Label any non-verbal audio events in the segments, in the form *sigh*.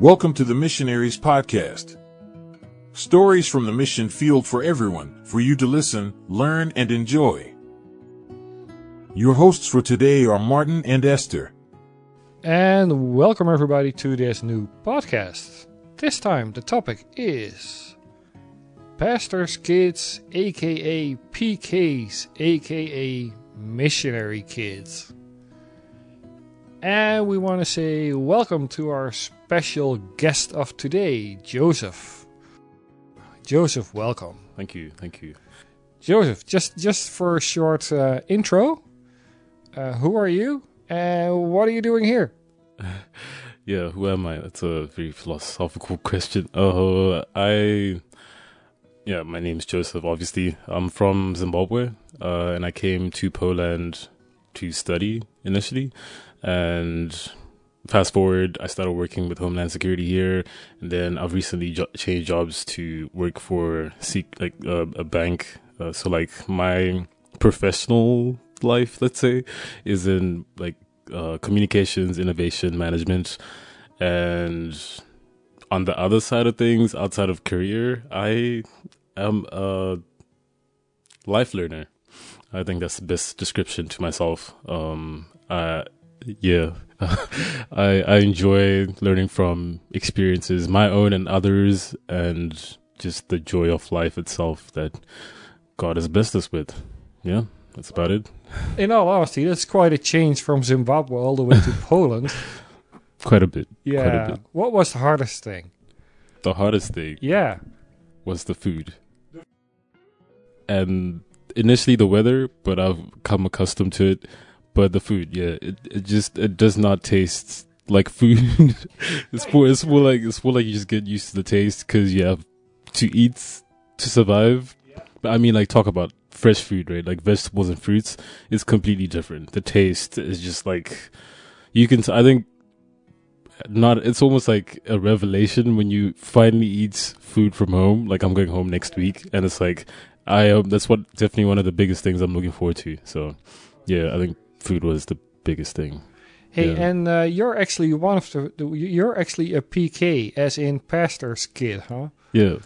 Welcome to the Missionaries Podcast. Stories from the mission field for everyone, for you to listen, learn, and enjoy. Your hosts for today are Martin and Esther. And welcome everybody to this new podcast. This time the topic is Pastors' Kids, aka PKs, aka Missionary Kids. And we want to say welcome to our special guest of today, Joseph. Joseph, welcome. Thank you, thank you. Joseph, just just for a short uh, intro, uh, who are you and what are you doing here? *laughs* Yeah, who am I? That's a very philosophical *laughs* question. Uh, I, yeah, my name's Joseph. Obviously, I'm from Zimbabwe, uh, and I came to Poland to study initially, and fast forward, I started working with Homeland Security here, and then I've recently jo- changed jobs to work for like uh, a bank. Uh, so like my professional life, let's say, is in like uh, communications, innovation, management, and on the other side of things, outside of career, I am a life learner. I think that's the best description to myself. Um, uh, yeah, *laughs* I I enjoy learning from experiences, my own and others, and just the joy of life itself that God has blessed us with. Yeah, that's about it. In all honesty, that's quite a change from Zimbabwe all the way to *laughs* Poland. Quite a bit. Yeah. Quite a bit. What was the hardest thing? The hardest thing Yeah. was the food. And initially the weather, but I've come accustomed to it. But the food, yeah, it, it just it does not taste like food. *laughs* it's more it's more like it's more like you just get used to the taste because you have to eat to survive. But I mean, like talk about fresh food, right? Like vegetables and fruits, it's completely different. The taste is just like you can. I think not. It's almost like a revelation when you finally eat food from home. Like I'm going home next week, and it's like I. Um, that's what definitely one of the biggest things I'm looking forward to. So, yeah, I think food was the biggest thing. Hey, Yeah. and uh, you're actually one of the, the. You're actually a PK, as in pastor's kid, huh? Yeah,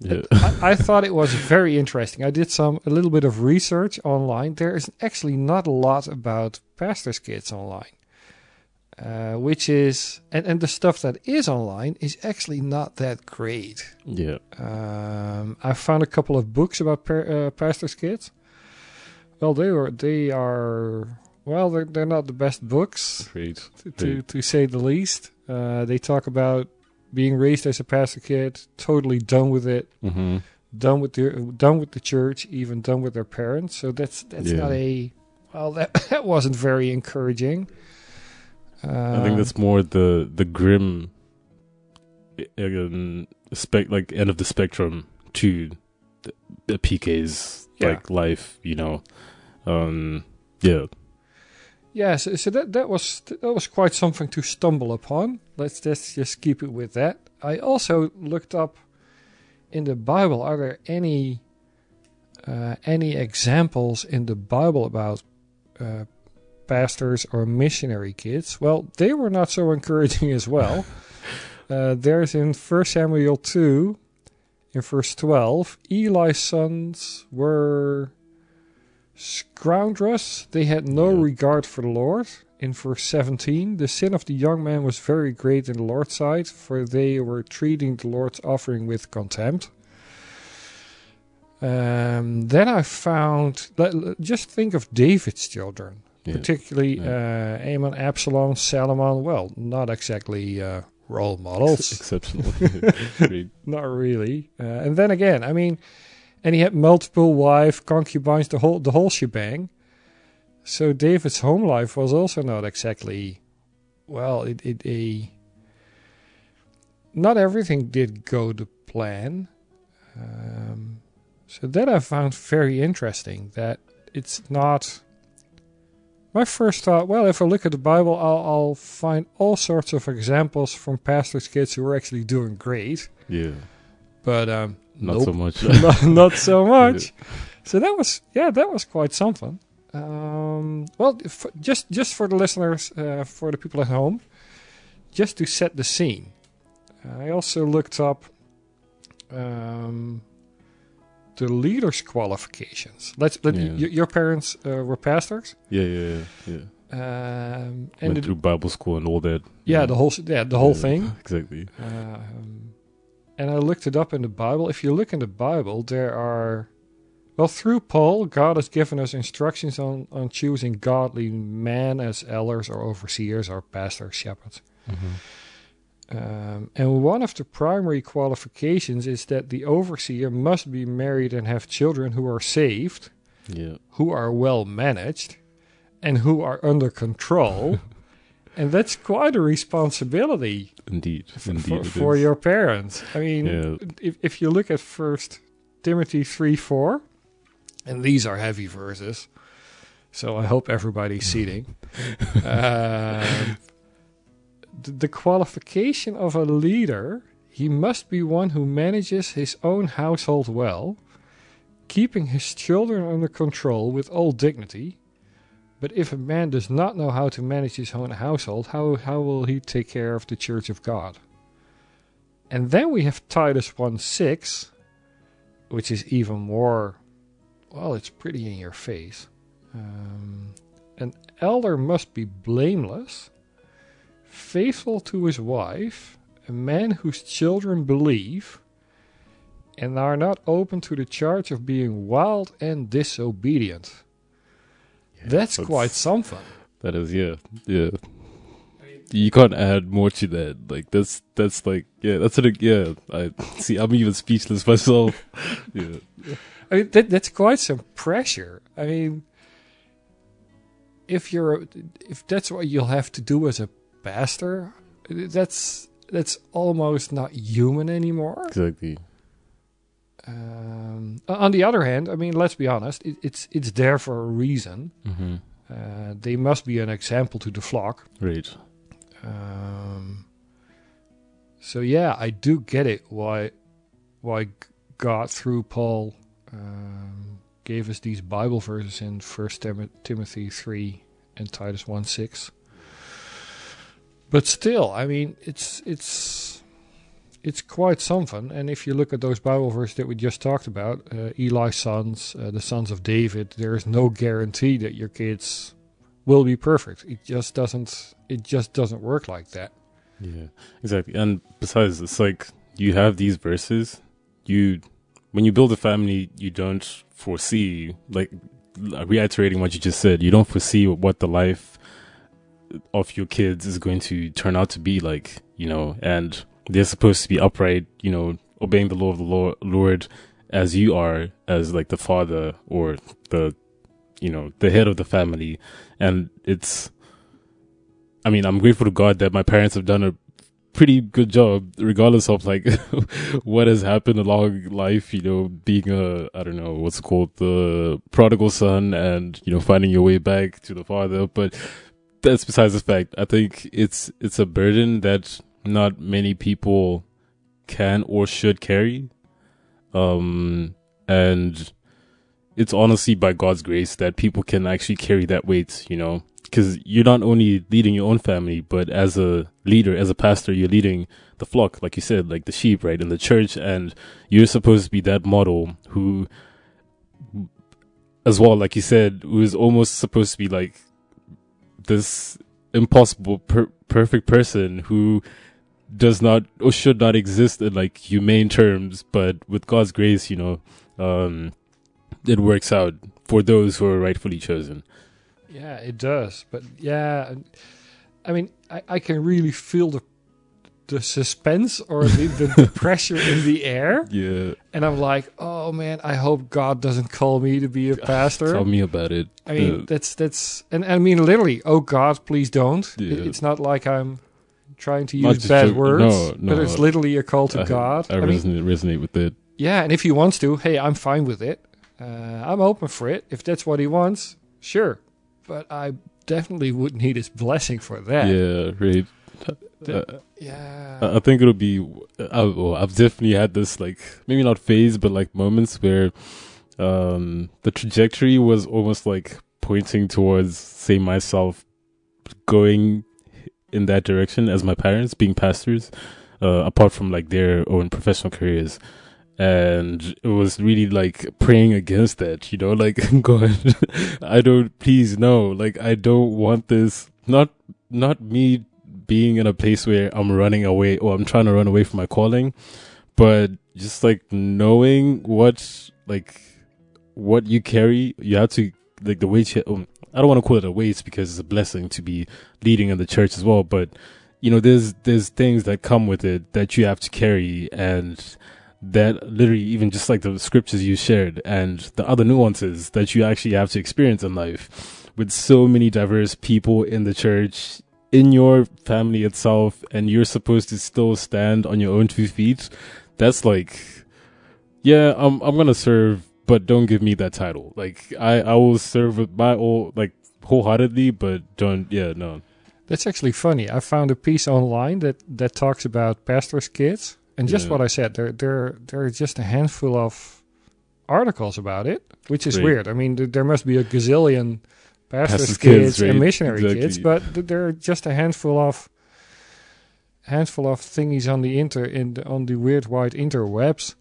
yeah, I, I thought it was very interesting. I did some a little bit of research online. There is actually not a lot about pastor's kids online, uh, which is and and the stuff that is online is actually not that great. yeah. Um, I found a couple of books about par- uh, pastors' kids. Well, they were they are well, they're, they're not the best books Great. to to, to say the least. Uh, they talk about being raised as a pastor kid, totally done with it, Mm-hmm. done with the done with the church, even done with their parents. So that's that's Yeah. not a well that *laughs* that wasn't very encouraging. Uh, I think that's more the the grim, um, spec like end of the spectrum to the, the PK's Yeah. like life. You know, um, yeah, Yeah, so, so that that was that was quite something to stumble upon. Let's let's just keep it with that. I also looked up in the Bible. Are there any uh, any examples in the Bible about uh, pastors or missionary kids? Well, they were not so *laughs* encouraging as well. *laughs* uh, there's in First Samuel two, in verse twelve, Eli's sons were scoundrels. They had no Yeah. regard for the Lord. In verse 17, the sin of the young man was very great in the Lord's sight, for they were treating the Lord's offering with contempt. Um, then I found, just think of David's children, yeah. particularly uh, Amon, Absalom, Salomon. Well, not exactly uh, role models. exceptional. *laughs* *laughs* Not really. Uh, and then again, I mean, and he had multiple wives, concubines, the whole the whole shebang. So David's home life was also not exactly well. It it a not everything did go to plan. Um, so that I found very interesting. That it's not. My first thought, well, if I look at the Bible, I'll, I'll find all sorts of examples from pastors' kids who are actually doing great. Yeah, But um, not nope. so much. *laughs* not, not so *laughs* much. So that was yeah, that was quite something. Um, well, f- just just for the listeners, uh, for the people at home, just to set the scene. I also looked up um, the leader's qualifications. Let's let Yeah. y- your parents uh, were pastors, Yeah, yeah, yeah. yeah. um, and Went the, through Bible school and all that. yeah, the whole yeah the whole Yeah, thing. *laughs* Exactly. Um, and I looked it up in the Bible. If you look in the Bible, there are, well, through Paul, God has given us instructions on, on choosing godly men as elders or overseers or pastors, shepherds. Um, and one of the primary qualifications is that the overseer must be married and have children who are saved, Yeah. who are well managed, and who are under control. *laughs* and that's quite a responsibility Indeed. for, Indeed. for, your parents. I mean, Yeah. if, if you look at First Timothy 3 4, and these are heavy verses, so I hope everybody's seating. *laughs* um, the, the qualification of a leader, he must be one who manages his own household well, keeping his children under control with all dignity. But if a man does not know how to manage his own household, how, how will he take care of the church of God? And then we have Titus 1 6, which is even more, well, it's pretty in your face. Um, an elder must be blameless, faithful to his wife, a man whose children believe, and are not open to the charge of being wild and disobedient. That's, that's- quite something. That is, yeah, yeah. You can't add more to that. Like that's that's like yeah, that's. It, yeah, I see. I'm even speechless *laughs* myself. yeah, I mean, that, that's quite some pressure. I mean, if you're, if that's what you'll have to do as a pastor, that's that's almost not human anymore. exactly. Um, on the other hand, I mean, let's be honest, it, it's it's there for a reason. Mm-hmm. Uh, they must be an example to the flock. Right. Um, so yeah, I do get it why why God through Paul um, gave us these Bible verses in First Tim- Timothy three and Titus one six. But still, I mean, it's it's it's quite something. And if you look at those Bible verses that we just talked about, uh, Eli's sons, uh, the sons of David, there is no guarantee that your kids will be perfect. It just doesn't. It just doesn't work like that. Yeah, exactly. And besides, it's like you have these verses. You, when you build a family, you don't foresee, like reiterating what you just said, you don't foresee what the life of your kids is going to turn out to be like, you know, and they're supposed to be upright, you know, obeying the law of the Lord, as you are, as like the father or the, you know, the head of the family. And it's, I mean, I'm grateful to God that my parents have done a pretty good job, regardless of like *laughs* what has happened along life, you know, being a, I don't know, what's called, the prodigal son and, you know, finding your way back to the father. But that's besides the fact. I think it's, it's a burden that not many people can or should carry. Um, and it's honestly by God's grace that people can actually carry that weight, you know, because you're not only leading your own family, but as a leader, as a pastor, you're leading the flock, like you said, like the sheep, right, in the church, and you're supposed to be that model who, as well, like you said, who is almost supposed to be like this impossible, per- perfect person who does not or should not exist in like humane terms, but with God's grace, you know, um, it works out for those who are rightfully chosen. Yeah, it does. But yeah, I mean, I, I can really feel the the suspense or the, the, the *laughs* pressure in the air, Yeah, and I'm like, oh man, I hope God doesn't call me to be a *laughs* pastor. tell me about it. I mean, that's that's, and I mean, literally, oh God, please don't. It- it's not like I'm trying to use bad joke- words, no, but it's literally a call to I- God. I, I mean, resonate, resonate with it. yeah, and if he wants to, hey, I'm fine with it. Uh, I'm open for it. If that's what he wants, sure. But I definitely would need his blessing for that. Yeah, right. Uh, Yeah. I I think it'll be. I, well, I've definitely had this like maybe not phase, but like moments where um the trajectory was almost like pointing towards, say, myself going in that direction as my parents being pastors. uh, apart from like their own professional careers. And it was really like praying against that, you know, *laughs* like, God, I don't, please no, like, I don't want this, not, not me being in a place where I'm running away or I'm trying to run away from my calling, but just like knowing what, like, what you carry, you have to, like, the weight, um, I don't want to call it a weight because it's a blessing to be leading in the church as well, but you know, there's there's things that come with it that you have to carry, and that literally even just like the scriptures you shared and the other nuances that you actually have to experience in life with so many diverse people in the church in your family itself and you're supposed to still stand on your own two feet that's like yeah i'm i'm going to serve but don't give me that title like i i will serve with my all like wholeheartedly but don't yeah no That's actually funny. I found a piece online that that talks about pastors' kids, and just Yeah. what I said. There, there, there are just a handful of articles about it, which is Right. weird. I mean, th- there must be a gazillion pastors' Pastors' kids, kids, right? and missionary Exactly. kids, but th- there are just a handful of handful of thingies on the inter in the, on the weird wide interwebs.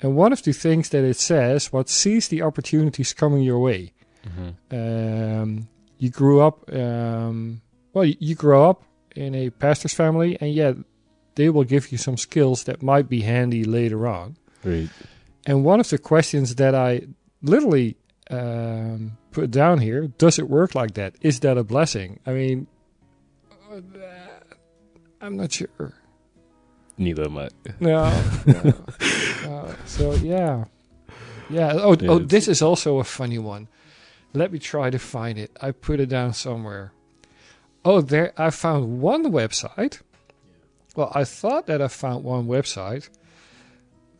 And one of the things that it says, what sees the opportunities coming your way. Um, you grew up um, well you, you grow up in a pastor's family and yet they will give you some skills that might be handy later on. Right and one of the questions that i literally um, put down here does it work like that? Is that a blessing? I mean uh, i'm not sure. Neither am i. No, *laughs* *laughs* no, no. so yeah. Yeah oh, Yeah, oh this is also a funny one. Let me try to find it. I put it down somewhere. Oh there i found one website. Well i thought that i found one website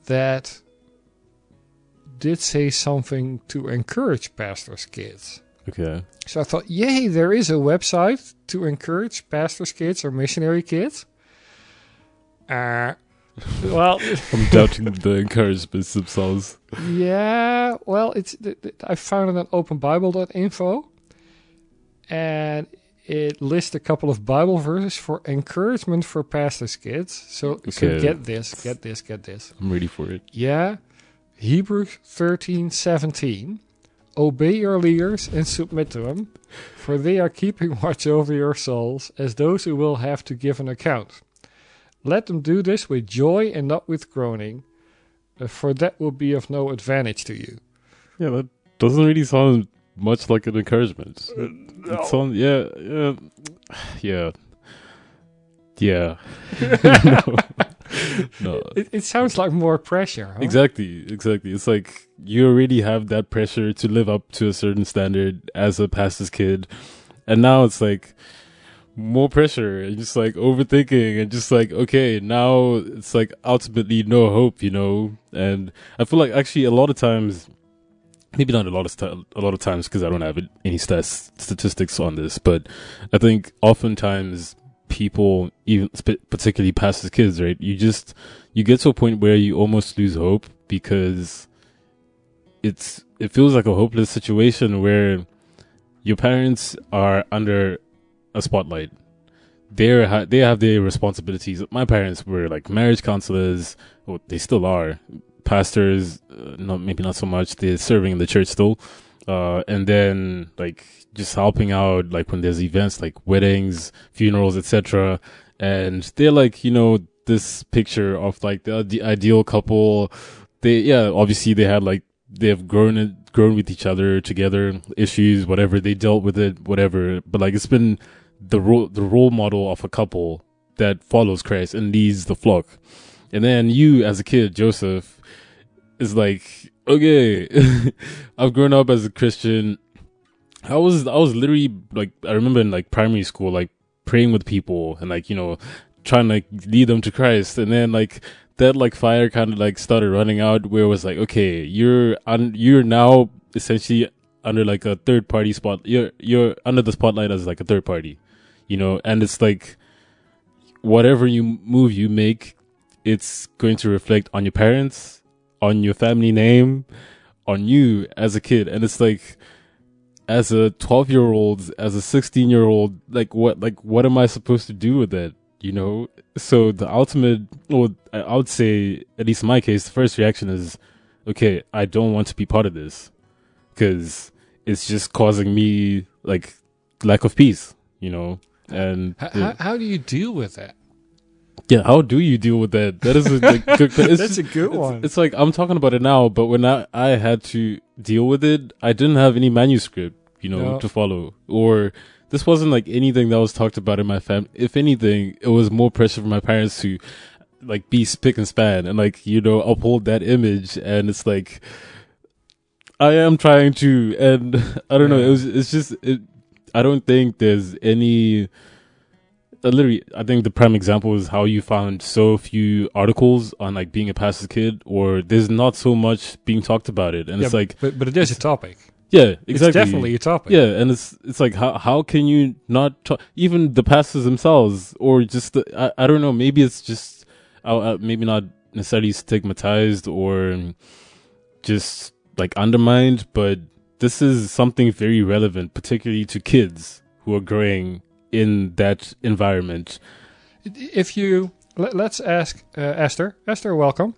that did say something to encourage pastors kids. Okay. So I thought, yay, there is a website to encourage pastors' kids or missionary kids. Uh, well, *laughs* i'm doubting the encouragements themselves yeah, well, it's I found it on openbible.info and it lists a couple of Bible verses for encouragement for pastors' kids. So, Okay. get this, get this, get this. i'm ready for it Yeah, Hebrews thirteen seventeen. Obey your leaders and submit to them, for they are keeping *laughs* watch over your souls as those who will have to give an account. Let them do this with joy and not with groaning, uh, for that will be of no advantage to you. Yeah, that doesn't really sound much like an encouragement. It, it sounds, yeah, yeah, *sighs* yeah, yeah. no, *laughs* *laughs* no. It, it sounds like more pressure. Huh? Exactly, exactly. It's like you already have that pressure to live up to a certain standard as a pastor's kid, and now it's like more pressure and just like overthinking and just like okay now it's like ultimately no hope you know? And i feel like actually a lot of times maybe not a lot of st- a lot of times because i don't have any stats statistics on this but i think oftentimes people even particularly pastors kids right you just you get to a point where you almost lose hope because it's it feels like a hopeless situation where your parents are under a spotlight. They're ha- they have their responsibilities. My parents were like marriage counselors, or they still are pastors. Uh, not maybe not so much. They're serving in the church still, uh, and then like just helping out like when there's events like weddings, funerals, etc. And they're like you know this picture of like the, the ideal couple. They yeah obviously they had like they've grown it, grown with each other together, issues, whatever they dealt with it, whatever. But like it's been the role, the role model of a couple that follows Christ and leads the flock. And then you as a kid, Joseph, is like, okay, *laughs* I've grown up as a Christian. I was, I was literally like, I remember in like primary school, like praying with people and like, you know, trying to like, lead them to Christ. And then like, that like fire kind of like started running out where it was like, okay, you're un- you're now essentially under like a third party spot. You're you're under the spotlight as like a third party, you know. And it's like whatever you move you make, it's going to reflect on your parents, on your family name, on you as a kid. And it's like as a 12 year old, as a 16 year old, like what like what am I supposed to do with that? you know. So the ultimate, or I would say, at least in my case, the first reaction is, okay, I don't want to be part of this because it's just causing me like lack of peace, you know. And H- yeah, how, how do you deal with that? yeah, how do you deal with that? That is a like, good, *laughs* it's That's a good one. It's like I'm talking about it now, but when I, I had to deal with it, I didn't have any manuscript, you know, No. to follow. Or this wasn't like anything that was talked about in my family. If anything, it was more pressure from my parents to like be spick and span and like, you know, uphold that image. And it's like, I am trying to, and *laughs* I don't know, it was, it's just, it, I don't think there's any, uh, literally, I think the prime example is how you found so few articles on like being a pastor's kid, or there's not so much being talked about it, and Yeah, it's like, but but it is a topic. yeah, exactly, It's definitely a topic. yeah, and it's it's like how how can you not talk, even the pastors themselves, or just the, I I don't know, maybe it's just uh, maybe not necessarily stigmatized or just like undermined, but this is something very relevant, particularly to kids who are growing in that environment. If you let, let's ask uh, Esther. Esther, welcome.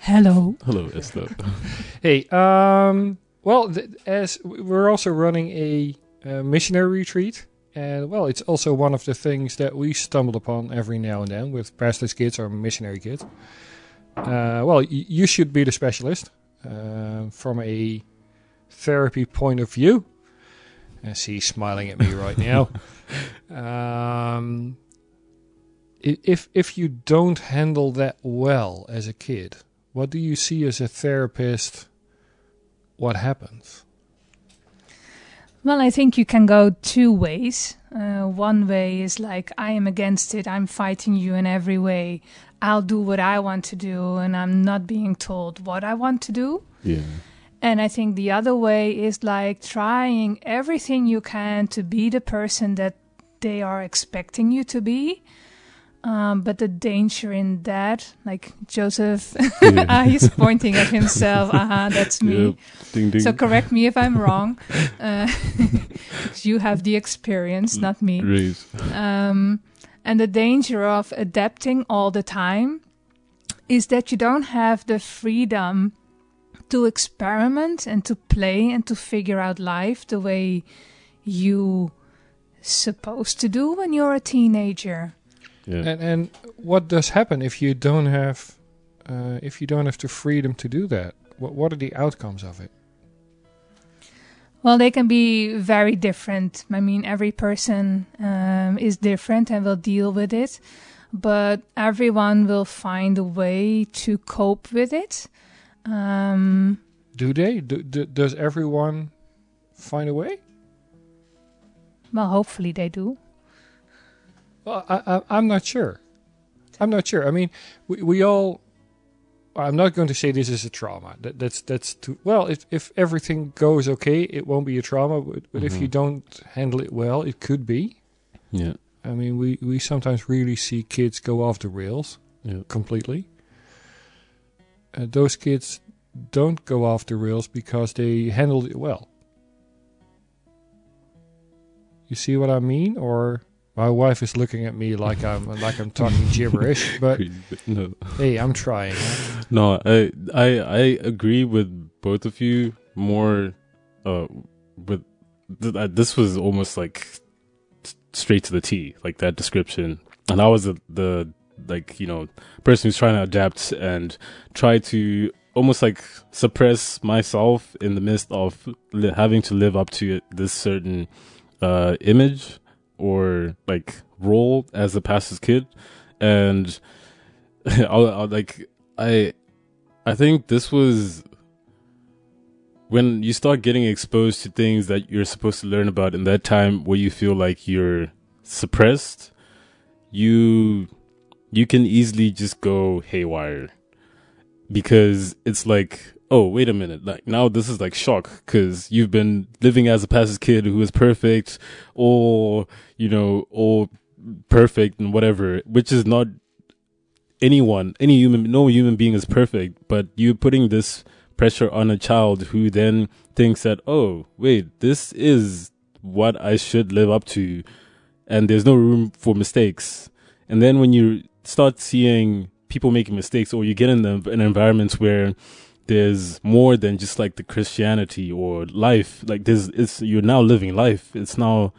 Hello. Hello, Esther. *laughs* Hey, um, well, th- as we're also running a uh, missionary retreat, and well, it's also one of the things that we stumble upon every now and then with pastors' kids or missionary kids. Uh, well, y- you should be the specialist uh, from a therapy point of view. And she's smiling at me right now. *laughs* Um, if if you don't handle that well as a kid, what do you see as a therapist? What happens? Well, I think you can go two ways. Uh, one way is like, I am against it. I'm fighting you in every way. I'll do what I want to do, and I'm not being told what I want to do. yeah. And I think the other way is like trying everything you can to be the person that they are expecting you to be. Um, but the danger in that, like Joseph, ah, *laughs* he's pointing at himself. *laughs* Uh-huh, that's me. Ding ding. So correct me if I'm wrong. *laughs* Uh, you have the experience, not me. Right. Um, and the danger of adapting all the time is that you don't have the freedom to experiment and to play and to figure out life the way you supposed to do when you're a teenager. Yeah. And and what does happen if you don't have uh, if you don't have the freedom to do that? What what are the outcomes of it? Well, they can be very different. I mean, every person um, is different and will deal with it, but everyone will find a way to cope with it. Um, Do they? Do, do, does everyone find a way? well, hopefully they do. Well, I, I, I'm not sure. I'm not sure. I mean, we, we all. I'm not going to say this is a trauma. That, that's that's too well. If if everything goes okay, it won't be a trauma. But, but if you Mhm. don't handle it well, it could be. Yeah. I mean, we we sometimes really see kids go off the rails Yeah. completely. Uh, those kids don't go off the rails because they handled it well. You see what I mean? Or my wife is looking at me like I'm *laughs* like I'm talking gibberish. *laughs* But no. hey, I'm trying. No, I I I agree with both of you more. Uh, with th- uh, this was almost like straight to the T, like that description, and I was the the like you know person who's trying to adapt and try to almost like suppress myself in the midst of li- having to live up to this certain uh image or like role as a pastor's kid. And *laughs* I'll, I'll like I I think this was when you start getting exposed to things that you're supposed to learn about in that time where you feel like you're suppressed, you you can easily just go haywire because it's like oh wait a minute like now this is like shock because you've been living as a pastor's kid who is perfect or you know or perfect and whatever which is not anyone, any human, no human being is perfect, but you're putting this pressure on a child who then thinks that, oh, wait, this is what I should live up to, and there's no room for mistakes. And then when you start seeing people making mistakes or you get in the, in environments where there's more than just like the Christianity or life. Like there's, it's, you're now living life. It's now,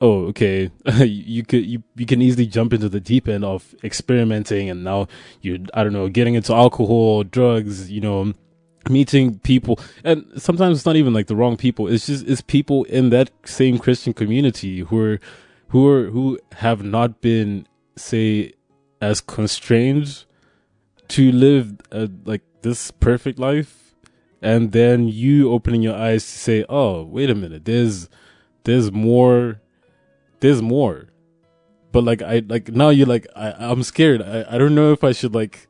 oh, okay. *laughs* you could, you, you can easily jump into the deep end of experimenting and now you're, I don't know, getting into alcohol, drugs, you know, meeting people and sometimes it's not even like the wrong people it's just it's people in that same christian community who are who are who have not been say as constrained to live a, like this perfect life and then you opening your eyes to say oh wait a minute there's there's more there's more. But like i like now you're like I, i'm scared. I, I don't know if i should like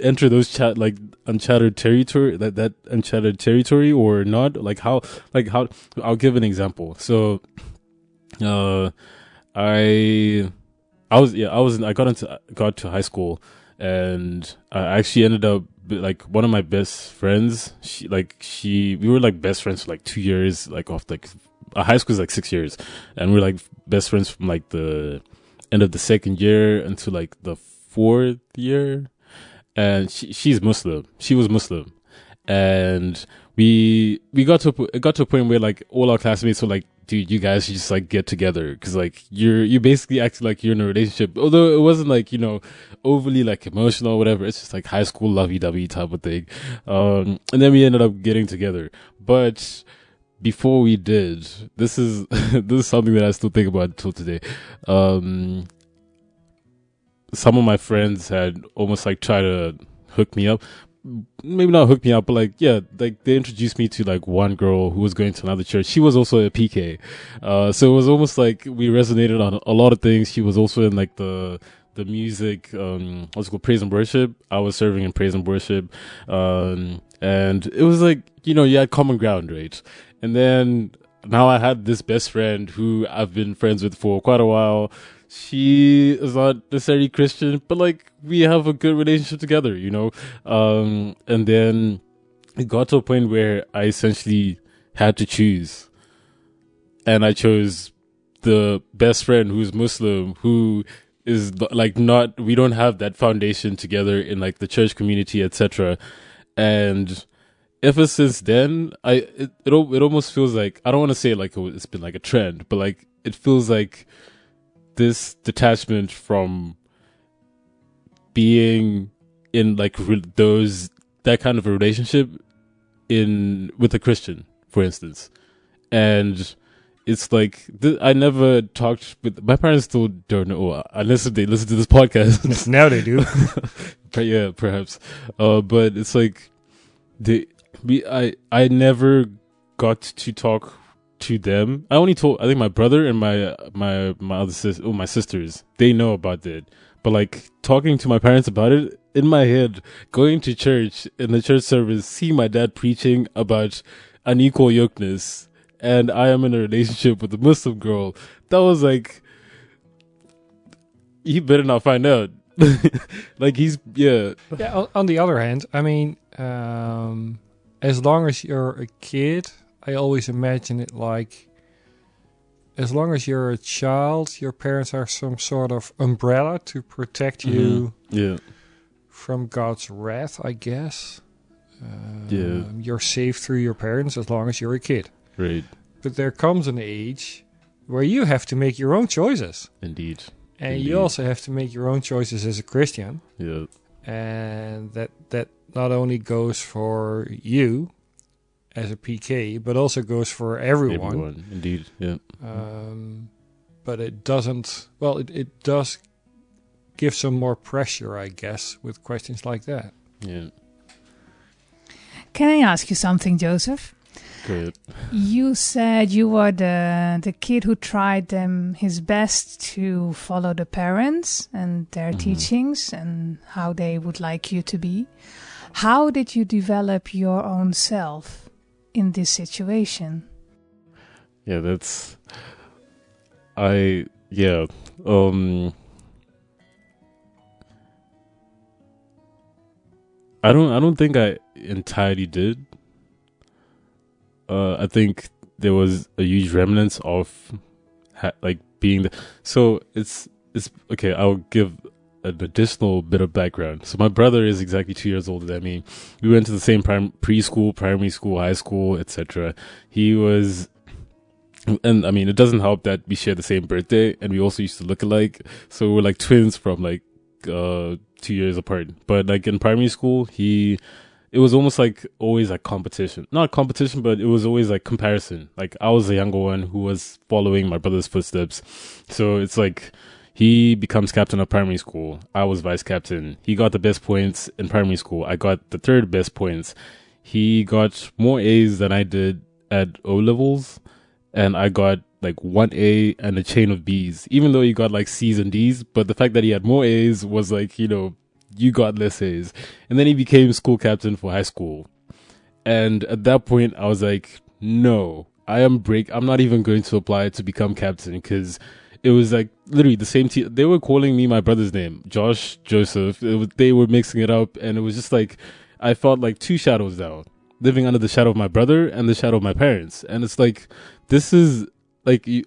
enter those chat like uncharted territory that that uncharted territory or not. Like how like how i'll give an example. So uh i i was yeah i was i got into got to high school and i actually ended up like one of my best friends she like she we were like best friends for like two years like off like high school is like six years and we are like best friends from like the end of the second year until like the fourth year and she, she's Muslim. She was Muslim, and we we got to it got to a point where like all our classmates were like, "Dude, you guys should just like get together because like you're you basically act like you're in a relationship." Although it wasn't like you know overly like emotional or whatever. It's just like high school lovey dovey type of thing. Um, and then we ended up getting together, but before we did, this is *laughs* this is something that I still think about until today. Um, some of my friends had almost like tried to hook me up. Maybe not hook me up, but like, yeah, like they introduced me to like one girl who was going to another church. She was also a PK. Uh, so it was almost like we resonated on a lot of things. She was also in like the, the music, um, what's called praise and worship. I was serving in praise and worship. Um, and it was like, you know, you had common ground, right? And then now I had this best friend who I've been friends with for quite a while she is not necessarily Christian, but like we have a good relationship together, you know? Um, and then it got to a point where I essentially had to choose. And I chose the best friend who's Muslim, who is like not, we don't have that foundation together in like the church community, etc. And ever since then, I, it, it, it almost feels like, I don't want to say like it's been like a trend, but like it feels like, this detachment from being in like re- those that kind of a relationship in with a Christian, for instance, and it's like th- I never talked with my parents. Still don't know unless they listen to this podcast. *laughs* now they do, *laughs* but yeah, perhaps. Uh, but it's like the we I I never got to talk to them. I only told I think my brother and my my my other sis oh my sisters they know about it. But like talking to my parents about it in my head, going to church in the church service, see my dad preaching about unequal yokeness, and I am in a relationship with a Muslim girl. That was like, he better not find out. *laughs* like he's yeah. Yeah. On, on the other hand, I mean, um, as long as you're a kid I always imagine it like as long as you're a child, your parents are some sort of umbrella to protect you mm-hmm. yeah. from God's wrath, I guess. Um, yeah. You're safe through your parents as long as you're a kid. Right. But there comes an age where you have to make your own choices. Indeed. And Indeed. you also have to make your own choices as a Christian. Yeah. And that that not only goes for you, as a PK, but also goes for everyone. Everyone, indeed, yeah. Um, but it doesn't. Well, it, it does give some more pressure, I guess, with questions like that. Yeah. Can I ask you something, Joseph? Good. You said you were the the kid who tried them his best to follow the parents and their mm-hmm. teachings and how they would like you to be. How did you develop your own self? In this situation. Yeah, that's I yeah. Um I don't I don't think I entirely did. Uh I think there was a huge remnants of ha- like being the so it's it's okay. I'll give an additional bit of background. So my brother is exactly two years older than me. We went to the same prim- preschool, primary school, high school, etc. He was, and I mean, it doesn't help that we share the same birthday, and we also used to look alike. So we're like twins from like uh two years apart. But like in primary school, he. It was almost like always like competition. Not competition, but it was always like comparison. Like I was the younger one who was following my brother's footsteps. So it's like he becomes captain of primary school. I was vice captain. He got the best points in primary school. I got the third best points. He got more A's than I did at O levels, and I got like one A and a chain of B's, even though he got like C's and D's. But the fact that he had more A's was like, you know, you got less A's. And then he became school captain for high school. And at that point, I was like, no, I am break. I'm not even going to apply to become captain because it was like literally the same team. They were calling me my brother's name, Josh Joseph. Was, they were mixing it up, and it was just like I felt like two shadows down, living under the shadow of my brother and the shadow of my parents. And it's like this is like you,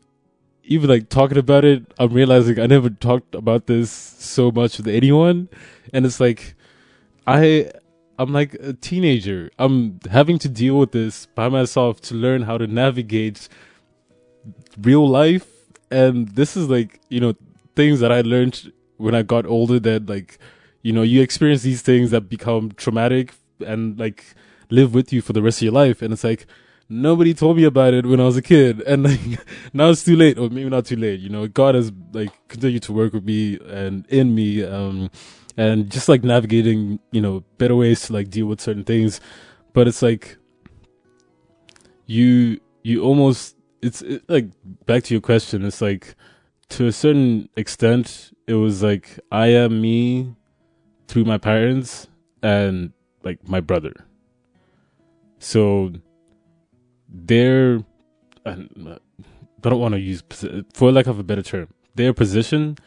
even like talking about it, I'm realizing I never talked about this so much with anyone, and it's like I. I'm like a teenager. I'm having to deal with this by myself to learn how to navigate real life and this is like you know things that I learned when I got older that like you know you experience these things that become traumatic and like live with you for the rest of your life. And it's like nobody told me about it when I was a kid. *laughs* And like now it's too late or maybe not too late you know. God has like continued to work with me and in me um and just like navigating you know better ways to like deal with certain things. But it's like you you almost it's it, like back to your question. It's like to a certain extent, it was like I am me through my parents and like my brother. So their, I don't want to use for lack of a better term, their position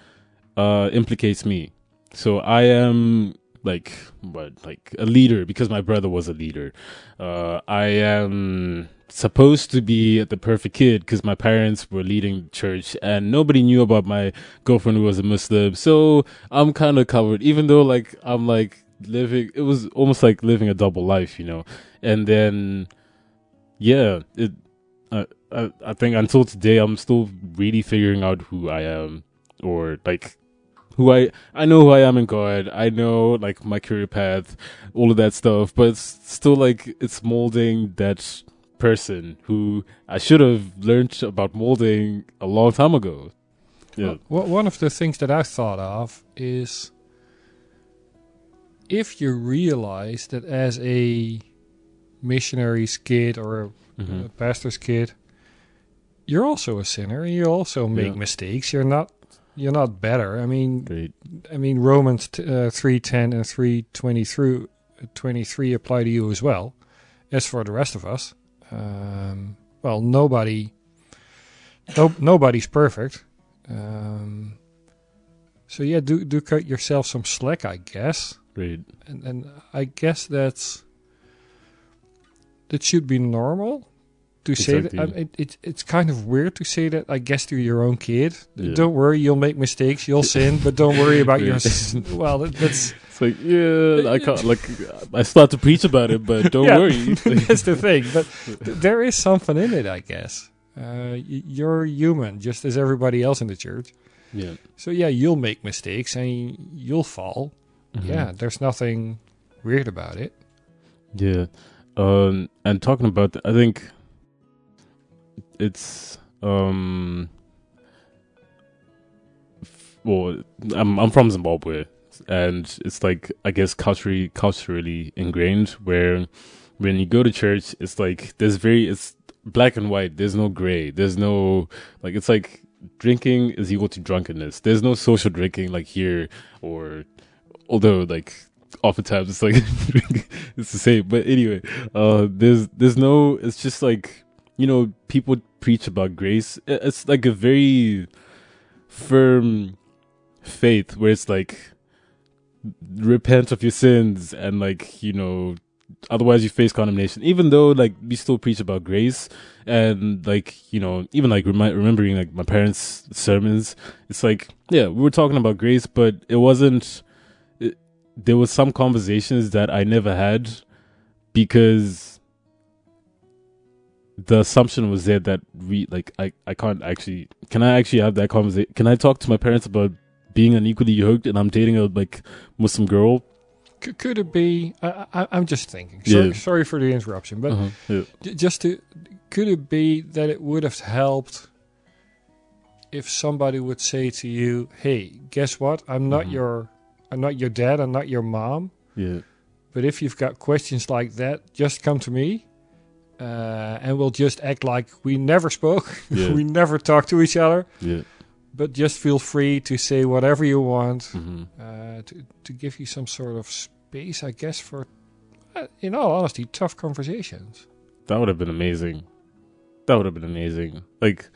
uh implicates me. So I am like what like a leader because my brother was a leader. Uh I am supposed to be the perfect kid because my parents were leading church and nobody knew about my girlfriend who was a Muslim. So I'm kind of covered, even though like I'm like living, it was almost like living a double life, you know? And then, yeah, it, I, I, think until today, I'm still really figuring out who I am or like who I I know who I am in God. I know like my career path, all of that stuff, but it's still like it's molding that person who I should have learned about molding a long time ago. Yeah. Well, one of the things that I thought of is if you realize that as a missionary's kid or a, Mhm. a pastor's kid, you're also a sinner. You also make Yeah. mistakes. You're not. You're not better. I mean, Great. I mean Romans t- uh, three ten and three twenty through twenty three apply to you as well, as for the rest of us. Um, well, nobody, no, nobody's perfect. Um, so yeah, do do cut yourself some slack, I guess, Great. and and I guess that's that should be normal. To say that, I, Exactly. it, it, it's kind of weird to say that. I guess to your own kid. Yeah. Don't worry, you'll make mistakes, you'll sin, but don't worry about *laughs* your. Well, that, that's like, yeah, I can't, like, I start to preach about it, but don't Yeah. worry. *laughs* that's the thing. But there is something in it, I guess. Uh, you're human, just as everybody else in the church. yeah. So yeah, you'll make mistakes and you'll fall. Mhm. Yeah, there's nothing weird about it. Yeah. Um, and talking about, I think it's, um, well, I'm, I'm from Zimbabwe and it's like, I guess culturally, culturally ingrained where when you go to church, it's like, there's very, it's black and white. There's no gray. There's no, like, it's like drinking is equal to drunkenness. There's no social drinking like here or, although like, oftentimes it's like *laughs* it's the same. But anyway, uh, there's there's no. It's just like you know people preach about grace. It's like a very firm faith where it's like repent of your sins and like you know otherwise you face condemnation. Even though like we still preach about grace and like you know even like remi- remembering like my parents' sermons, it's like yeah we were talking about grace, but it wasn't. There was some conversations that I never had because the assumption was there that we like I I can't actually can I actually have that conversation? Can I talk to my parents about being unequally yoked and I'm dating a like Muslim girl? C- could it be? I, I, I'm just thinking. Sorry, Yeah. sorry for the interruption, but Uh-huh. Yeah. j- just to could it be that it would have helped if somebody would say to you, "Hey, guess what? I'm not Mhm. your I'm not your dad. I'm not your mom. Yeah. But if you've got questions like that, just come to me." Uh, and we'll just act like we never spoke, *laughs* Yeah. we never talked to each other. Yeah. But just feel free to say whatever you want, hmm uh, to to give you some sort of space, I guess, for, uh, in all honesty, tough conversations. That would have been amazing. That would have been amazing. Like,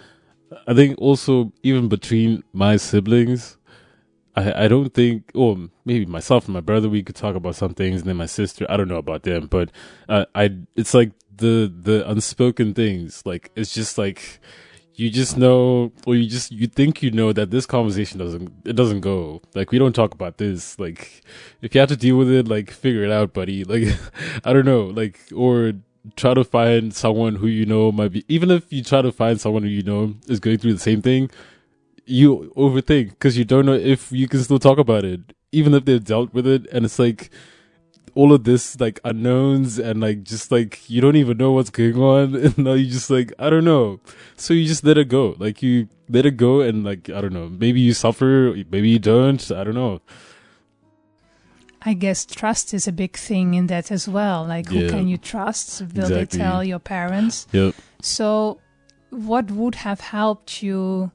I think also even between my siblings, I I don't think, or maybe myself and my brother, we could talk about some things, and then my sister. I don't know about them, but uh, I it's like the the unspoken things. Like it's just like you just know, or you just you think you know that this conversation doesn't it doesn't go. Like we don't talk about this. Like if you have to deal with it, like figure it out, buddy. *laughs* Like I don't know, like or try to find someone who you know might be even if you try to find someone who you know is going through the same thing you overthink because you don't know if you can still talk about it even if they've dealt with it and it's like all of this like unknowns and like just like you don't even know what's going on *laughs* and now you just like i don't know so you just let it go like you let it go and like i don't know maybe you suffer maybe you don't i don't know I guess trust is a big thing in that as well. Like, who can you trust? Will they tell your parents? yep So, what would have helped you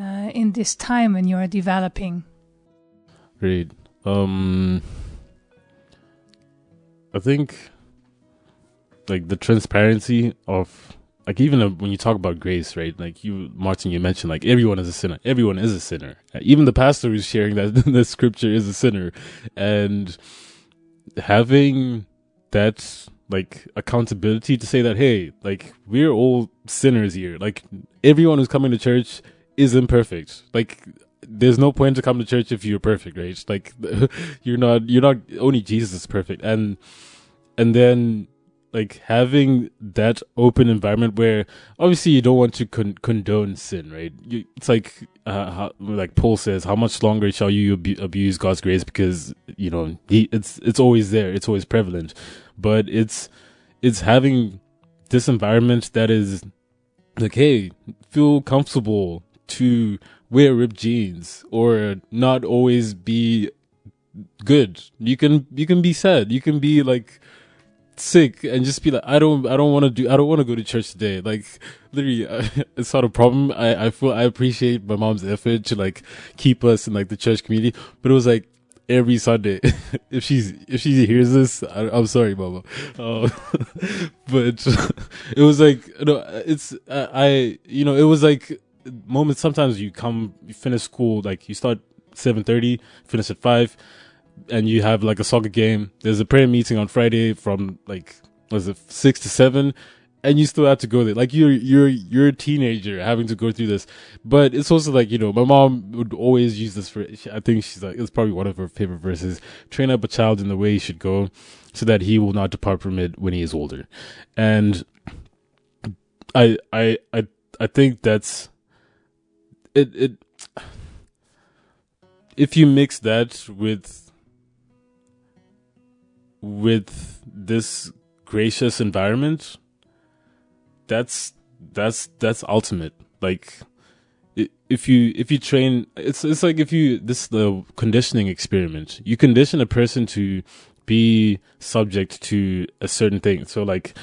uh, in this time when you are developing? Great. Um, I think like the transparency of like even uh, when you talk about grace, right? Like you, Martin, you mentioned like everyone is a sinner. Everyone is a sinner. Even the pastor who's sharing that *laughs* the scripture is a sinner, and having that like accountability to say that hey, like we're all sinners here. Like everyone who's coming to church is imperfect. Like there's no point to come to church if you're perfect, right? Like *laughs* you're not you're not only Jesus is perfect. And and then like having that open environment where obviously you don't want to con- condone sin, right? You, it's like uh, how, like Paul says, how much longer shall you abu- abuse God's grace because you know he it's it's always there, it's always prevalent, but it's it's having this environment that is like, hey, feel comfortable to wear ripped jeans or not always be good. You can you can be sad. You can be like sick and just be like, I don't I don't want to do I don't want to go to church today. Like literally, *laughs* it's not a problem. I I feel I appreciate my mom's effort to like keep us in like the church community, but it was like every Sunday. *laughs* if she's if she hears this, I, I'm sorry, Mama. Uh, *laughs* but it was like know, it's uh, I you know it was like moments. Sometimes you come, you finish school, like you start seven thirty, finish at five, and you have like a soccer game. There's a prayer meeting on Friday from like was it six to seven. And you still have to go there. Like you're you're you're a teenager having to go through this. But it's also like, you know, my mom would always use this for I think she's like it's probably one of her favorite verses. Train up a child in the way he should go so that he will not depart from it when he is older. And I I I I think that's it it if you mix that with with this gracious environment that's that's that's ultimate. Like if you if you train it's it's like if you this is the conditioning experiment. You condition a person to be subject to a certain thing. So like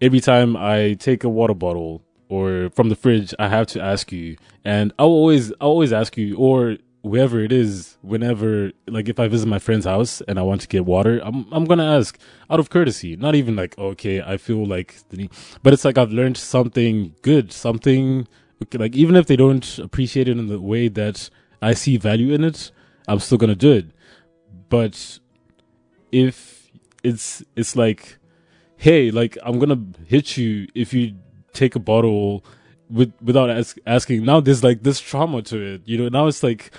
every time i take a water bottle or from the fridge i have to ask you. And i'll always i'll always ask you or whoever it is whenever like if i visit my friend's house and i want to get water i'm i'm going to ask out of courtesy. Not even like okay i feel like the need. But it's like i've learned something good something like even if they don't appreciate it in the way that i see value in it i'm still going to do it. But if it's it's like hey, like I'm gonna hit you if you take a bottle with without ask, asking. Now there's like this trauma to it, you know. Now it's like,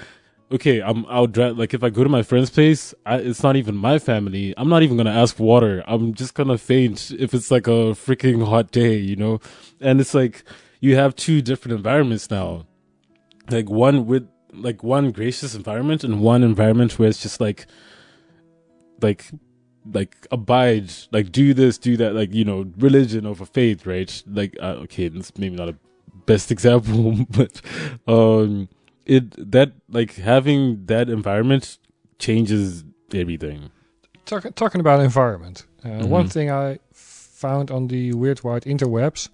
okay, I'm I'll drive. Like if I go to my friend's place, I, it's not even my family. I'm not even gonna ask water. I'm just gonna faint if it's like a freaking hot day, you know. And it's like you have two different environments now, like one with like one gracious environment and one environment where it's just like like like abide like do this do that like you know religion over faith right? Like uh, okay this maybe not a best *laughs* example *laughs* but um it that like having that environment changes everything. Talk, talking about environment, uh, one Mhm. thing I found on the Weird Wide interwebs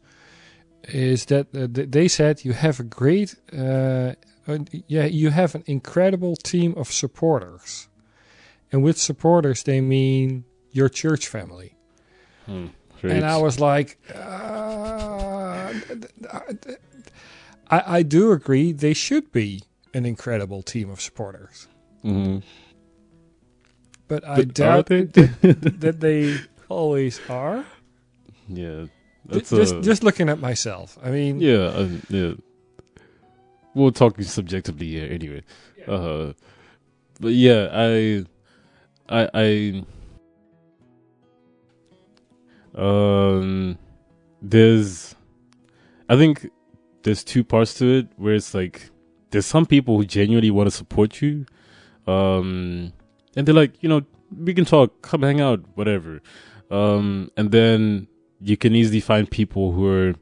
is that uh, th- they said you have a great, uh, uh, yeah, you have an incredible team of supporters, and with supporters they mean your church family. hmm. And I was like, uh, I, I do agree they should be an incredible team of supporters, hmm but I But doubt they? that, that they always are. yeah just a, just looking at myself. I mean, yeah uh, yeah we'll talk subjectively here anyway uh but yeah i i i um there's i think there's two parts to it where it's like there's some people who genuinely want to support you um and they're like you know we can talk come hang out whatever um and then you can easily find people who are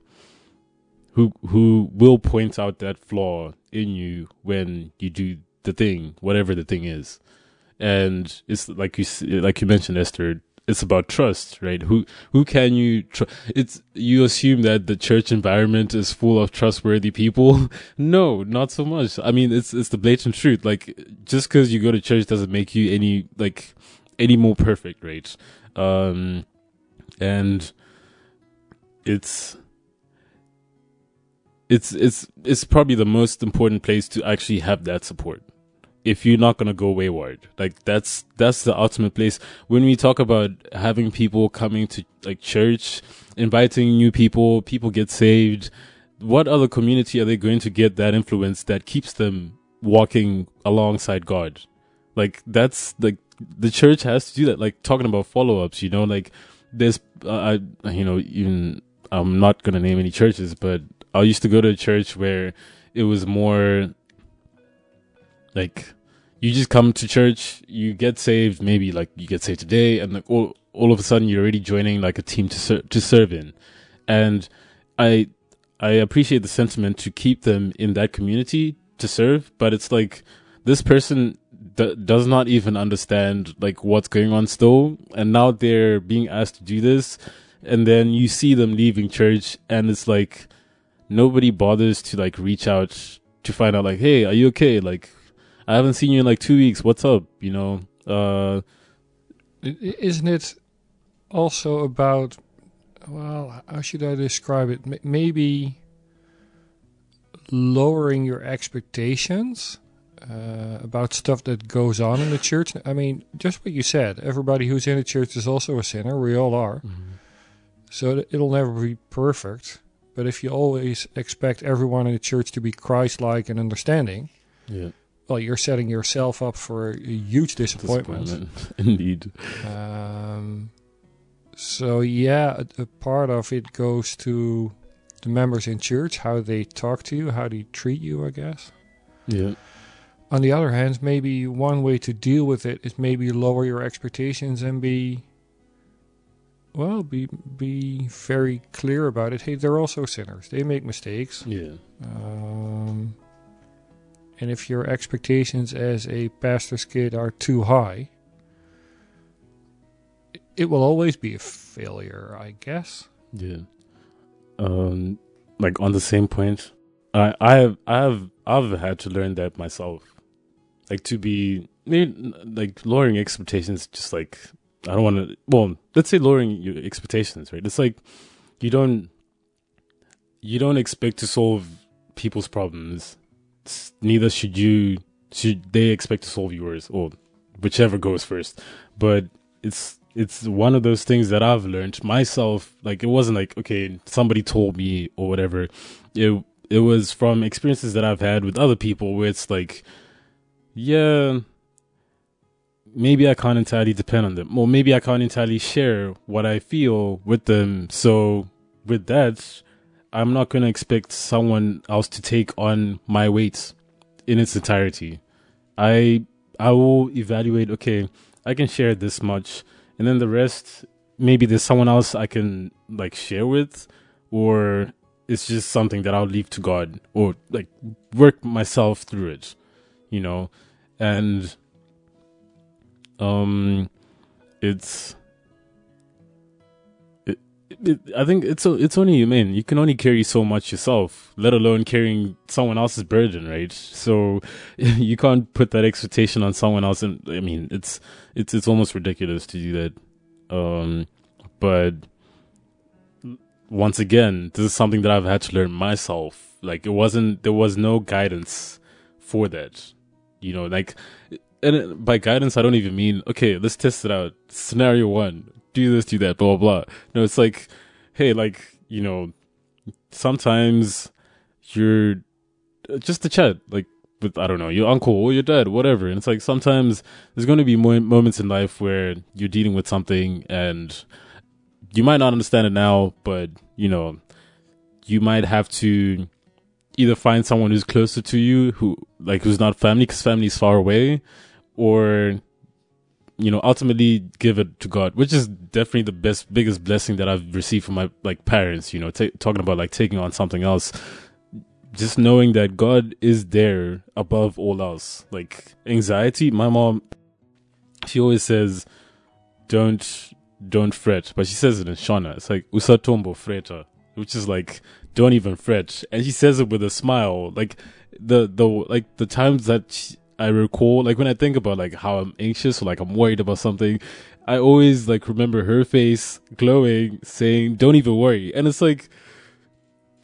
who who will point out that flaw in you when you do the thing, whatever the thing is. And it's like you like you mentioned, Esther. It's about trust, right? Who who can you tr- It's you assume that the church environment is full of trustworthy people. *laughs* no, not so much. I mean, it's it's the blatant truth. Like just because you go to church doesn't make you any like any more perfect, right? Um, and it's it's it's it's probably the most important place to actually have that support if you're not going to go wayward. Like that's that's the ultimate place. When we talk about having people coming to like church inviting new people people get saved what other community are they going to get that influence that keeps them walking alongside god? Like that's like the church has to do that. Like talking about follow-ups you know like there's uh, i you know even i'm not going to name any churches but I used to go to a church where it was more like you just come to church, you get saved, maybe like you get saved today, and like all all of a sudden you're already joining like a team to ser- to serve in, and I I appreciate the sentiment to keep them in that community to serve, but it's like this person d- does not even understand like what's going on still, and now they're being asked to do this, and then you see them leaving church, and it's like nobody bothers to like reach out to find out like hey are you okay? Like i haven't seen you in like two weeks what's up you know uh isn't it also about? Well, how should I describe it? Maybe lowering your expectations uh, about stuff that goes on in the church. I mean, just what you said. Everybody who's in a church is also a sinner. We all are. So it'll never be perfect. But if you always expect everyone in the church to be Christ-like and understanding, yeah well, you're setting yourself up for a huge disappointment. disappointment *laughs* indeed Um, so yeah, a, a part of it goes to the members in church, how they talk to you, how they treat you, I guess. yeah On the other hand, maybe one way to deal with it is maybe lower your expectations and be well, be be very clear about it. Hey, they're also sinners. They make mistakes. yeah Um, and if your expectations as a pastor's kid are too high, it- will always be a failure, I guess. yeah. Um like on the same point i i have i have i've had to learn that myself. Like to be like lowering expectations just like i don't want to well let's say lowering your expectations right? It's like you don't you don't expect to solve people's problems neither should you should they expect to solve yours or whichever goes first but it's it's one of those things that I've learned myself. Like it wasn't like okay, somebody told me or whatever. It it was from experiences that I've had with other people where it's like, yeah, maybe I can't entirely depend on them, or maybe I can't entirely share what I feel with them. So with that, I'm not going to expect someone else to take on my weight in its entirety. I I will evaluate. Okay, I can share this much, and then the rest, maybe there's someone else I can like share with, or it's just something that I'll leave to God, or like work myself through it, you know, and um, it's it, I think it's it's only human. You can only carry so much yourself, let alone carrying someone else's burden, right? So *laughs* you can't put that expectation on someone else. And I mean, it's it's it's almost ridiculous to do that. Um, but once again, this is something that I've had to learn myself. Like it wasn't there was no guidance for that. You know, like and by guidance I don't even mean okay, let's test it out. Scenario one do this, do that, blah, blah, blah. No, it's like, hey, like, you know, sometimes you're uh, just a chat, like, with, I don't know, your uncle or your dad, whatever. And it's like sometimes there's going to be mo- moments in life where you're dealing with something and you might not understand it now, but, you know, you might have to either find someone who's closer to you, who, like, who's not family, because family is far away, or you know, ultimately give it to God, which is definitely the best, biggest blessing that I've received from my like parents. You know, t- talking about like taking on something else, just knowing that God is there above all else. Like anxiety, my mom, she always says, "Don't, don't fret," but she says it in Shona. It's like "usatombo freta," which is like, "Don't even fret," and she says it with a smile. Like the the like the times that. She, I recall, like when I think about like how I'm anxious or like I'm worried about something, I always like remember her face glowing, saying, "Don't even worry." And it's like,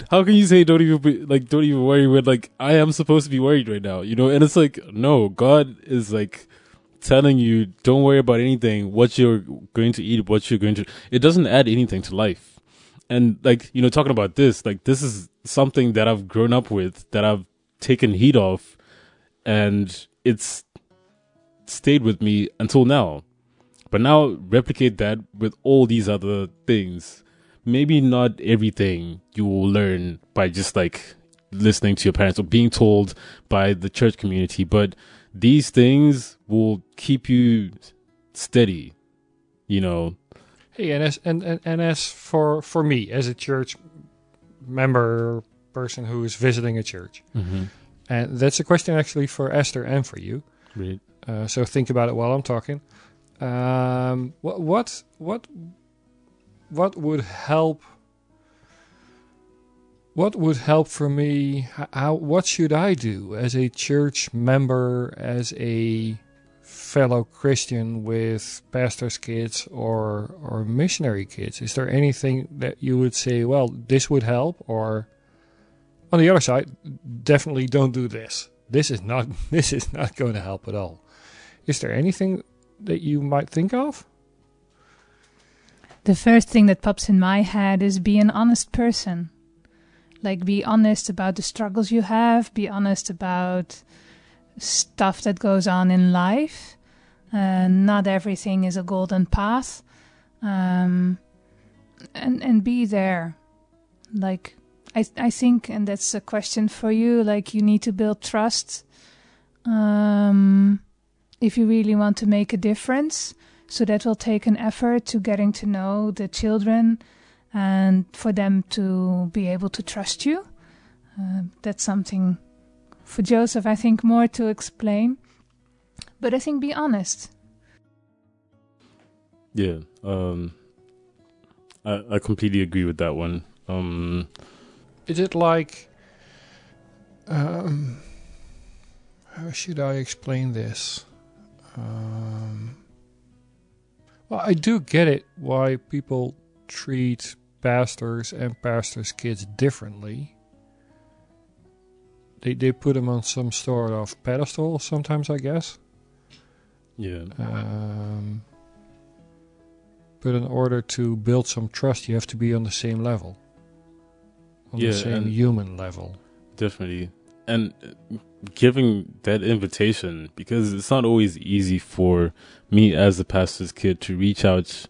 how can you say don't even be, like don't even worry when like I am supposed to be worried right now, you know? And it's like, no, God is like telling you, don't worry about anything. What you're going to eat, what you're going to. It doesn't add anything to life. And like you know, talking about this, like this is something that I've grown up with, that I've taken heed of and it's stayed with me until now. But now replicate that with all these other things. Maybe not everything you will learn by just like listening to your parents or being told by the church community, but these things will keep you steady, you know. Hey, and as and, and, and as for for me as a church member person who is visiting a church, Mm-hmm. And that's a question actually for Esther and for you. Right. Uh, so think about it while I'm talking. Um, what what what what would help? What would help for me? How what should I do as a church member, as a fellow Christian with pastors' kids or or missionary kids? Is there anything that you would say? Well, this would help, or on the other side, definitely don't do this. This is not *laughs* this is not going to help at all. Is there anything that you might think of? The first thing that pops in my head is be an honest person. Like, be honest about the struggles you have, be honest about stuff that goes on in life. Uh, not everything is a golden path. Um, and, and be there. Like, I, I think, and that's a question for you, like, you need to build trust. Um, if you really want to make a difference. So that will take an effort to getting to know the children and for them to be able to trust you. Uh, that's something for Joseph, I think, more to explain. But I think be honest. Yeah. Um, I I completely agree with that one. Um, Is it like um, how should I explain this? Um, well, I do get it why people treat pastors and pastors' kids differently. They they put them on some sort of pedestal sometimes, I guess. yeah. Um, But in order to build some trust, you have to be on the same level, on Yeah, the same and- human level. Definitely. And uh, giving that invitation, because it's not always easy for me as a pastor's kid to reach out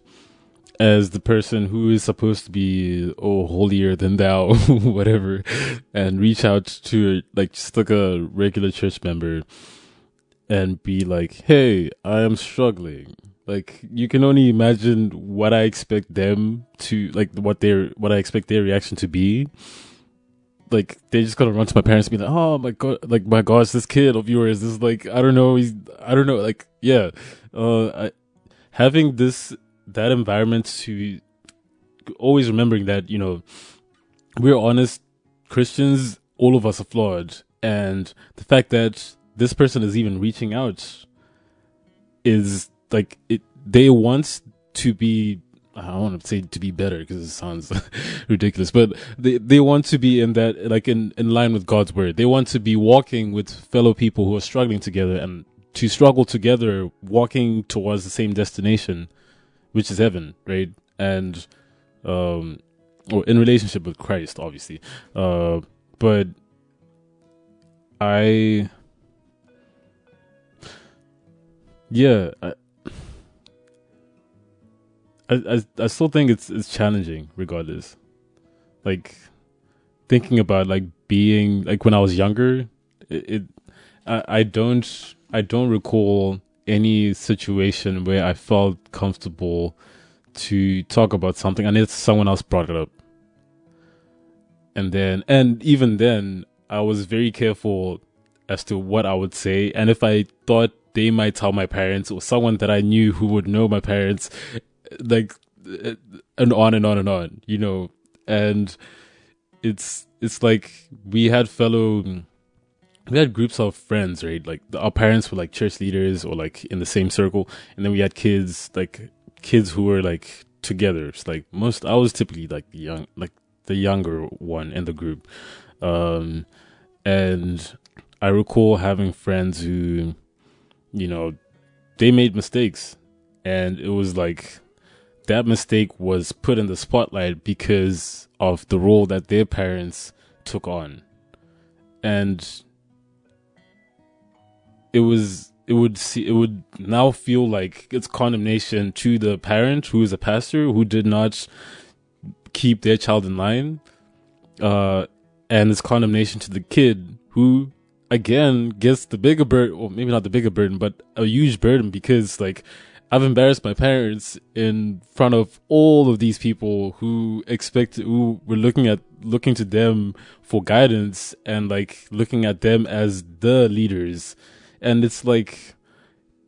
as the person who is supposed to be, oh, holier than thou, *laughs* whatever, and reach out to like just like a regular church member and be like, hey, I am struggling. Like you can only imagine what I expect them to like what their what I expect their reaction to be. Like they're just gonna run to my parents and be like, "Oh my god, like my gosh, this kid of yours? Is like I don't know, he's I don't know, like yeah, uh, I, having this that environment to always remembering that you know we're honest Christians, all of us are flawed, and the fact that this person is even reaching out is like it. They want to be I don't want to say to be better because it sounds *laughs* ridiculous, but they they want to be in that like in in line with God's word. They want to be walking with fellow people who are struggling together and to struggle together, walking towards the same destination, which is heaven, right? And um, or in relationship with Christ, obviously. Uh, but I, yeah, I, I, I, still think it's it's challenging regardless. Like thinking about like being like when I was younger, it, it I, I don't I don't recall any situation where I felt comfortable to talk about something unless someone else brought it up. And then and even then I was very careful as to what I would say and if I thought they might tell my parents or someone that I knew who would know my parents like uh, and on and on and on you know? And it's it's like we had fellow we had groups of friends right? Like our parents were like church leaders or like in the same circle. And then we had kids like kids who were like together. It's like most i was typically like the young like the younger one in the group. Um and i recall having friends who you know they made mistakes and it was like that mistake was put in the spotlight because of the role that their parents took on. And it was it would see it would now feel like it's condemnation to the parent who is a pastor who did not keep their child in line. Uh and it's condemnation to the kid who again gets the bigger burden or maybe not the bigger burden, but a huge burden because like I've embarrassed my parents in front of all of these people who expect, who were looking at, looking to them for guidance and like looking at them as the leaders. And it's like,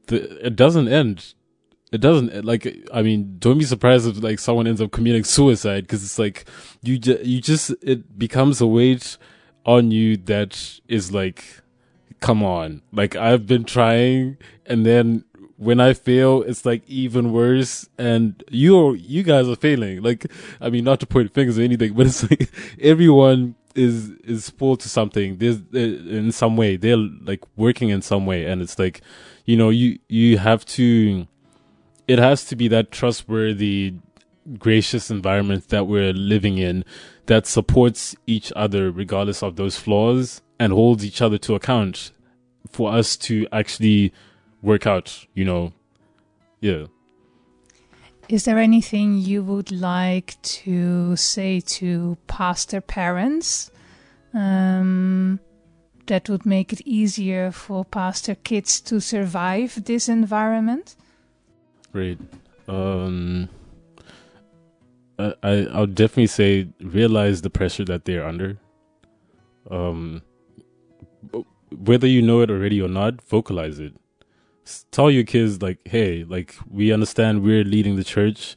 the, it doesn't end. It doesn't, like, I mean, don't be surprised if like someone ends up committing suicide because it's like, you just, you just, it becomes a weight on you that is like, come on. Like, I've been trying and then when I fail, it's like even worse. And you you guys are failing. Like, I mean, not to point fingers or anything, *laughs* but it's like everyone is is spoiled to something. There's uh, in some way they're like working in some way, and it's like, you know, you you have to. It has to be that trustworthy, gracious environment that we're living in that supports each other regardless of those flaws and holds each other to account for us to actually work out, you know. Yeah. Is there anything you would like to say to pastor parents um, that would make it easier for pastor kids to survive this environment? Great. Um I I I'll definitely say realize the pressure that they're under. Um whether you know it already or not, vocalize it. Tell your kids like hey like we understand we're leading the church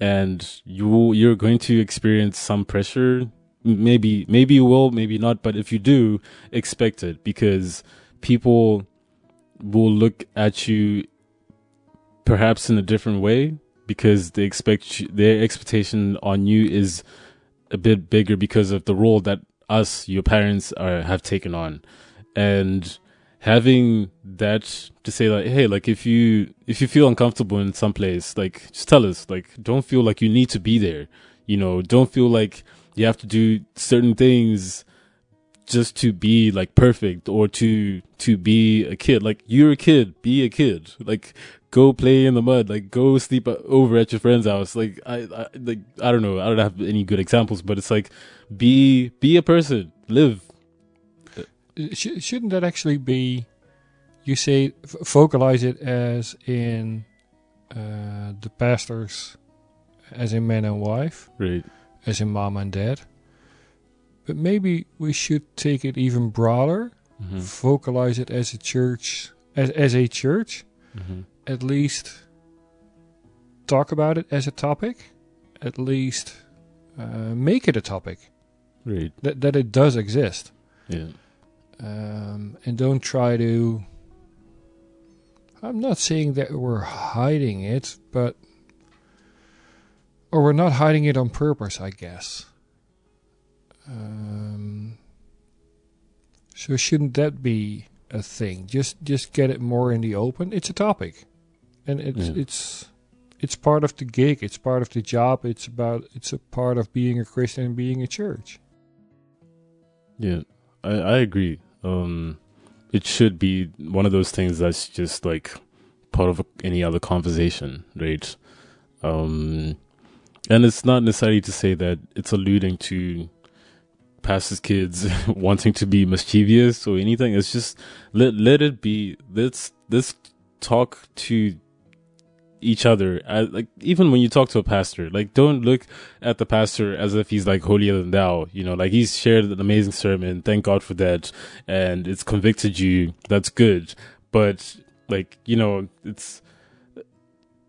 and you you're going to experience some pressure. Maybe maybe you will maybe not but if you do expect it because people will look at you perhaps in a different way because they expect you, their expectation on you is a bit bigger because of the role that us your parents are have taken on and having that to say like, hey, like if you if you feel uncomfortable in some place, like just tell us. Like, don't feel like you need to be there. You know, don't feel like you have to do certain things just to be like perfect or to to be a kid. Like you're a kid, be a kid. Like go play in the mud. Like go sleep over at your friend's house. Like I, I like I don't know. I don't have any good examples, but it's like be be a person, live. Sh- shouldn't that actually be? You say f- vocalize it as in uh, the pastors, as in man and wife, Right. as in mom and dad. But maybe we should take it even broader. Mm-hmm. Vocalize it as a church, as as a church. Mm-hmm. At least talk about it as a topic. At least uh, make it a topic Right. that that it does exist. Yeah. um, and don't try to. I'm not saying that we're hiding it, but or we're not hiding it on purpose, I guess. Um, so shouldn't that be a thing? Just just get it more in the open. It's a topic, and it's Yeah. it's it's part of the gig. It's part of the job. It's about it's a part of being a Christian and being a church. Yeah, I, I agree. Um, it should be one of those things that's just like part of any other conversation, right? Um, and it's not necessarily to say that it's alluding to pastors' kids *laughs* wanting to be mischievous or anything. It's just let let it be. Let's let's talk to each other. I, like even when you talk to a pastor, like don't look at the pastor as if he's like holier than thou. You know, like he's shared an amazing sermon. Thank God for that, and it's convicted you. That's good. But like you know, it's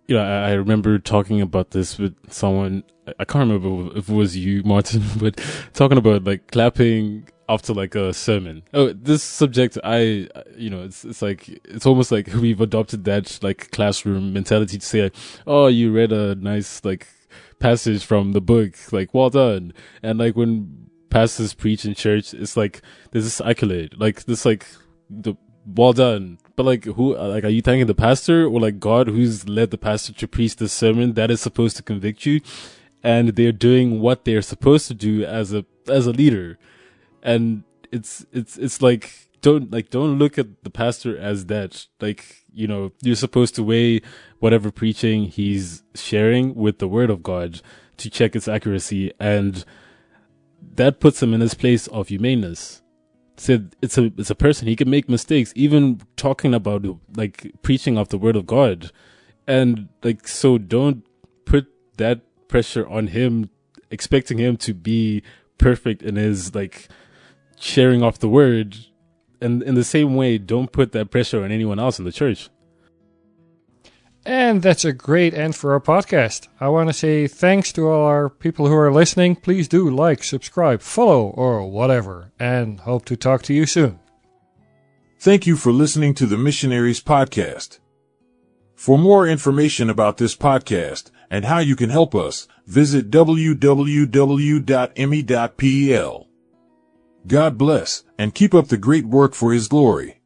you know, I, I remember talking about this with someone. I- can't remember if it was you, *laughs* Martin, but talking about like clapping after like a sermon. Oh, this subject, I, you know, it's it's like it's almost like we've adopted that like classroom mentality to say, oh, you read a nice like passage from the book, like well done. And like when pastors preach in church, it's like there's this accolade, like this like the well done. But like who like are you thanking the pastor or like God who's led the pastor to preach the sermon that is supposed to convict you? And they're doing what they're supposed to do as a as a leader. And it's it's it's like don't like don't look at the pastor as that. Like, you know, you're supposed to weigh whatever preaching he's sharing with the word of God to check its accuracy and that puts him in his place of humaneness. Said it's a it's a person he can make mistakes, even talking about like preaching of the word of God, and like so don't put that pressure on him, expecting him to be perfect in his like sharing off the word, and in the same way, don't put that pressure on anyone else in the church. And that's a great end for our podcast. I want to say thanks to all our people who are listening. Please do like, subscribe, follow, or whatever, and hope to talk to you soon. Thank you for listening to the Missionaries Podcast. For more information about this podcast and how you can help us, visit www.emmy.pl. God bless and keep up the great work for His glory.